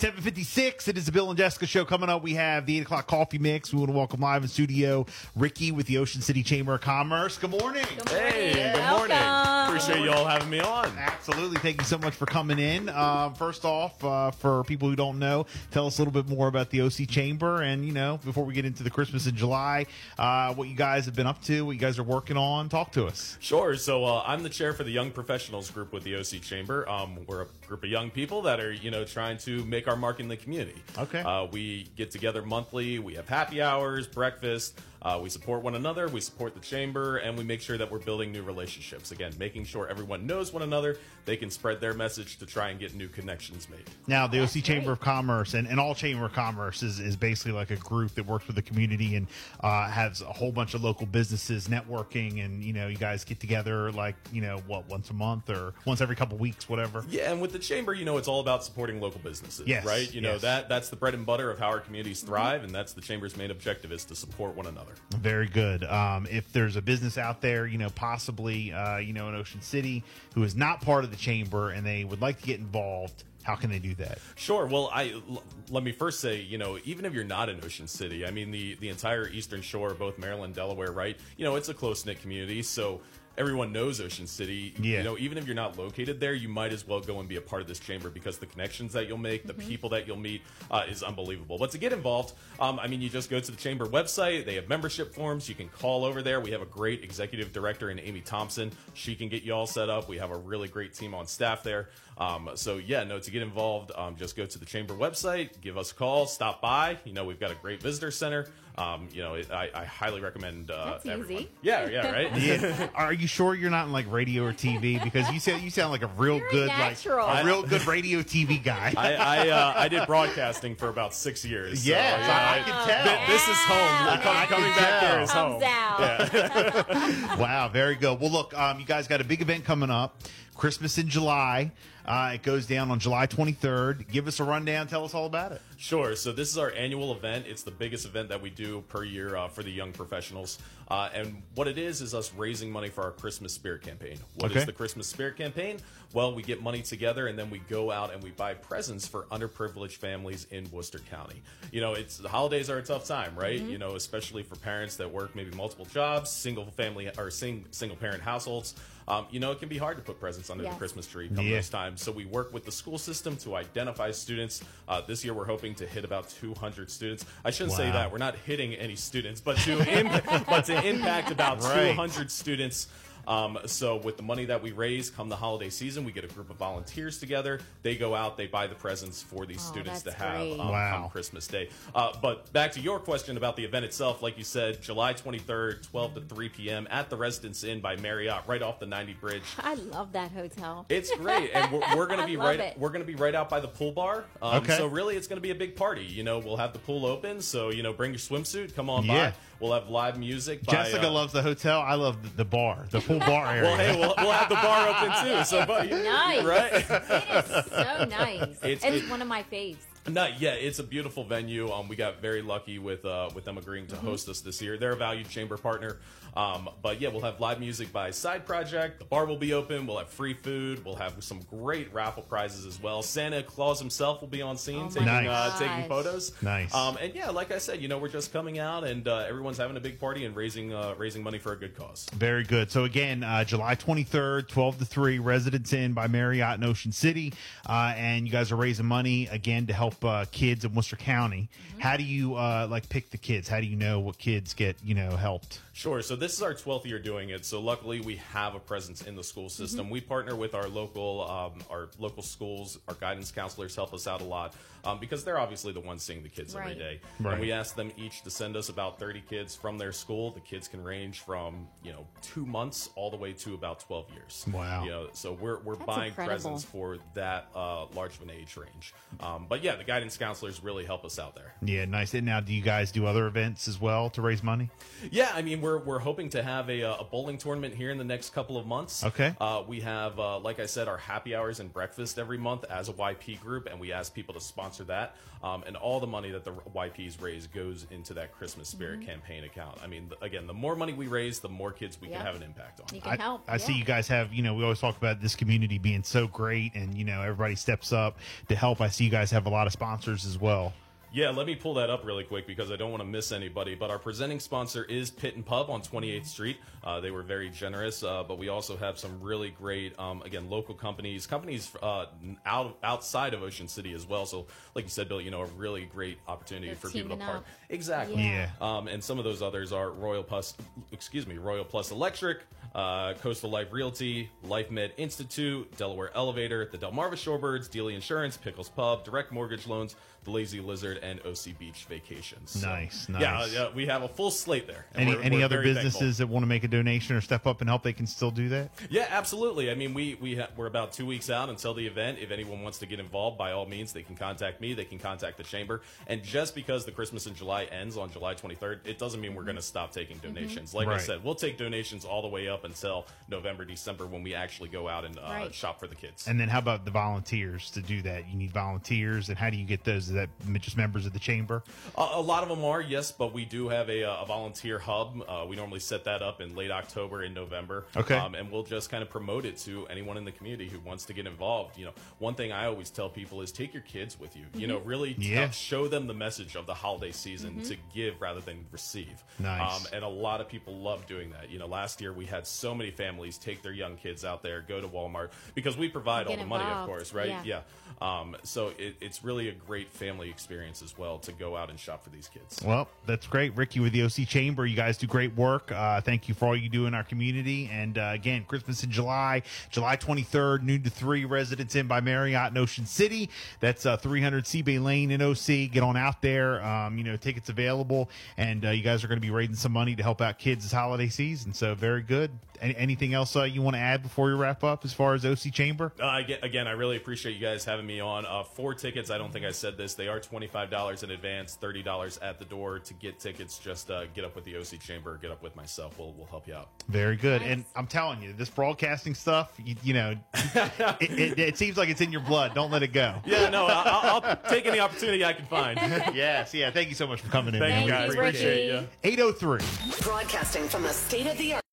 756, it is the Bill and Jessica show coming up. We have the 8 o'clock coffee mix. We want to welcome live in studio Ricky with the Ocean City Chamber of Commerce. Good morning. Hey, good morning. Welcome. Appreciate you all having me on. Absolutely. Thank you so much for coming in. Um, first off, uh, for people who don't know, tell us a little bit more about the OC Chamber. And, you know, before we get into the Christmas in July, uh, what you guys have been up to, what you guys are working on. Talk to us. Sure. So uh, I'm the chair for the Young Professionals group with the OC Chamber. Um, we're a group of young people that are, you know, trying to make our mark in the community. Okay. Uh, we get together monthly. We have happy hours, breakfast. Uh, we support one another. We support the chamber, and we make sure that we're building new relationships. Again, making sure everyone knows one another. They can spread their message to try and get new connections made. Now, the OC great. Chamber of Commerce and, and all Chamber of Commerce is, is basically like a group that works with the community and uh, has a whole bunch of local businesses networking. And, you know, you guys get together like, you know, what, once a month or once every couple weeks, whatever. Yeah, and with the chamber, you know, it's all about supporting local businesses, Yes, right? You know that that's the bread and butter of how our communities thrive, and that's the chamber's main objective is to support one another. Very good. Um, if there's a business out there, you know, possibly, uh, you know, in Ocean City who is not part of the chamber and they would like to get involved, how can they do that? Sure. Well, I l- let me first say, you know, even if you're not in Ocean City, I mean, the the entire Eastern Shore, both Maryland, Delaware, right? You know, it's a close knit community, so everyone knows Ocean City. Yeah. You know, even if you're not located there, you might as well go and be a part of this chamber because the connections that you'll make, the people that you'll meet, uh, is unbelievable. But to get involved, um, I mean, you just go to the chamber website. They have membership forms. You can call over there. We have a great executive director in Amy Thompson. She can get you all set up. We have a really great team on staff there. Um, so yeah, no, to get involved, um, just go to the chamber website, give us a call, stop by. You know, we've got a great visitor center. Um, you know, it, I, I highly recommend. Uh, That's everyone. easy. Yeah, yeah, right. Yeah. Are you sure you're not in like radio or TV? Because you sound you sound like a real Very good natural. like a real good radio TV guy. I I, uh, I did broadcasting for about six years. so, Yes, yeah, I- I can tell. Th- This is home. I- Com- I can coming back tell. here is home. Thumbs out. wow, very good. Well, look, um, you guys got a big event coming up. Christmas in July. Uh, it goes down on July 23rd. Give us a rundown. Tell us all about it. Sure. So this is our annual event. It's the biggest event that we do per year uh, for the young professionals. Uh, and what it is is us raising money for our Christmas Spirit campaign. What is Okay. the Christmas Spirit campaign? Well, we get money together and then we go out and we buy presents for underprivileged families in Worcester County. You know, it's the holidays are a tough time, right? You know, especially for parents that work maybe multiple jobs, single family or sing, single parent households. Um, you know, it can be hard to put presents under the Christmas tree come Yeah. those times. So we work with the school system to identify students. Uh, this year, we're hoping to hit about 200 students. I shouldn't say that we're not hitting any students, but to im- but to impact about Right. 200 students. Um, so with the money that we raise come the holiday season, we get a group of volunteers together. They go out, they buy the presents for these Oh, students to have great. um, Wow. come Christmas Day. Uh, but back to your question about the event itself, like you said, July 23rd, 12 to 3 p.m. at the Residence Inn by Marriott, right off the 90 Bridge. I love that hotel. It's great, and we're, we're going to be right. it. We're going to be right out by the pool bar. Um, Okay. So really, it's going to be a big party. You know, we'll have the pool open. So you know, bring your swimsuit. Come on Yeah. by. We'll have live music. By, Jessica uh, loves the hotel. I love the, the bar, the full bar area. Well, hey, we'll, we'll have the bar open too. So, but, Nice. right? It is so nice. It's- It's, it- one of my faves. No, yeah, it's a beautiful venue. Um, we got very lucky with uh, with them agreeing to host us this year. They're a valued chamber partner. Um, but yeah, we'll have live music by Side Project. The bar will be open. We'll have free food. We'll have some great raffle prizes as well. Santa Claus himself will be on scene Oh my taking uh, taking photos. Nice. Um, and yeah, like I said, you know, we're just coming out and uh, everyone's having a big party and raising uh, raising money for a good cause. Very good. So again, uh, July 23rd, 12 to 3, Residence Inn by Marriott in Ocean City. Uh, and you guys are raising money again to help uh, kids in Worcester County. How do you uh, like pick the kids? How do you know what kids get, you know, helped? Sure. So this is our 12th year doing it. So luckily we have a presence in the school system. We partner with our local um, our local schools. Our guidance counselors help us out a lot um, because they're obviously the ones seeing the kids every Right. day. Right. And we ask them each to send us about 30 kids from their school. The kids can range from you know two months all the way to about 12 years. Wow. You know, so we're we're That's buying incredible. presents for that uh, large of an age range. Um, but yeah, the guidance counselors really help us out there. Yeah, nice. And now, do you guys do other events as well to raise money? Yeah, I mean we're we're hoping to have a, uh, a bowling tournament here in the next couple of months. Okay. Uh, we have, uh, like I said, our happy hours and breakfast every month as a YP group, and we ask people to sponsor that. Um, and all the money that the YPs raise goes into that Christmas Spirit Mm-hmm. campaign account. I mean, th- again, the more money we raise, the more kids we Yeah. can have an impact on. You can I, help. I see you guys have, you know, we always talk about this community being so great and, you know, everybody steps up to help. I see you guys have a lot of of sponsors as well. Yeah, let me pull that up really quick because I don't want to miss anybody. But our presenting sponsor is Pit and Pub on 28th Street. Uh, they were very generous, uh, but we also have some really great, um, again, local companies, companies uh, out outside of Ocean City as well. So, like you said, Bill, you know, a really great opportunity They're for people to teaming park. Exactly. Yeah. Yeah. Um, and some of those others are Royal Plus, excuse me, Royal Plus Electric, uh, Coastal Life Realty, Life Med Institute, Delaware Elevator, the Delmarva Shorebirds, Dealey Insurance, Pickles Pub, Direct Mortgage Loans, the Lazy Lizard, and OC Beach Vacations. So, Nice, Yeah, nice. yeah, we have a full slate there. and Any we're- any we're other businesses thankful. that want to make a donation or step up and help? They can still do that. Yeah, absolutely. I mean, we we ha- we're about two weeks out until the event. If anyone wants to get involved, by all means, they can contact me. They can contact the chamber. And just because the Christmas in July ends on July 23rd, it doesn't mean we're going to stop taking donations. Like I said, we'll take donations all the way up until November, December when we actually go out and uh, Right. shop for the kids. And then how about the volunteers to do that? You need volunteers, and how do you get those? Is that just members of the chamber? A, a lot of them are, yes, but we do have a, uh, a volunteer hub. Uh, we normally set that up in late October and November. Okay. Um, and we'll just kind of promote it to anyone in the community who wants to get involved. You know, one thing I always tell people is take your kids with you. You know, really tell- Yeah. show them the message of the holiday season to give rather than receive. Nice. Um, and a lot of people love doing that. You know, last year we had so many families take their young kids out there, go to Walmart because we provide all Get the money, of course, right? Yeah. yeah. Um, so it, it's really a great family experience as well to go out and shop for these kids. Well, that's great, Ricky, with the OC Chamber. You guys do great work. Uh, thank you for all you do in our community. And uh, again, Christmas in July, July 23rd, noon to three. Residence Inn by Marriott in Ocean City. That's uh, 300 Seabay Lane in OC. Get on out there. Um, you know, tickets available, and uh, you guys are going to be raising some money to help out kids this holiday season. So very good. Any, anything else uh, you want to add before we wrap up as far as OC Chamber? Uh, again, again, I really appreciate you guys having me on. Uh, four tickets. I don't think I said this. They are twenty five dollars in advance, thirty dollars at the door. To get tickets, just uh, get up with the OC Chamber. Get up with myself. We'll we'll help you out. Very good. Nice. And I'm telling you, this broadcasting stuff, you, you know, it, it, it seems like it's in your blood. Don't let it go. Yeah, no, I- I'll, I'll take any opportunity I can find. yes, yeah. Thank you so much for coming in. Thank man. you We guys. appreciate Appreciate you. 803. Broadcasting from the state of the art.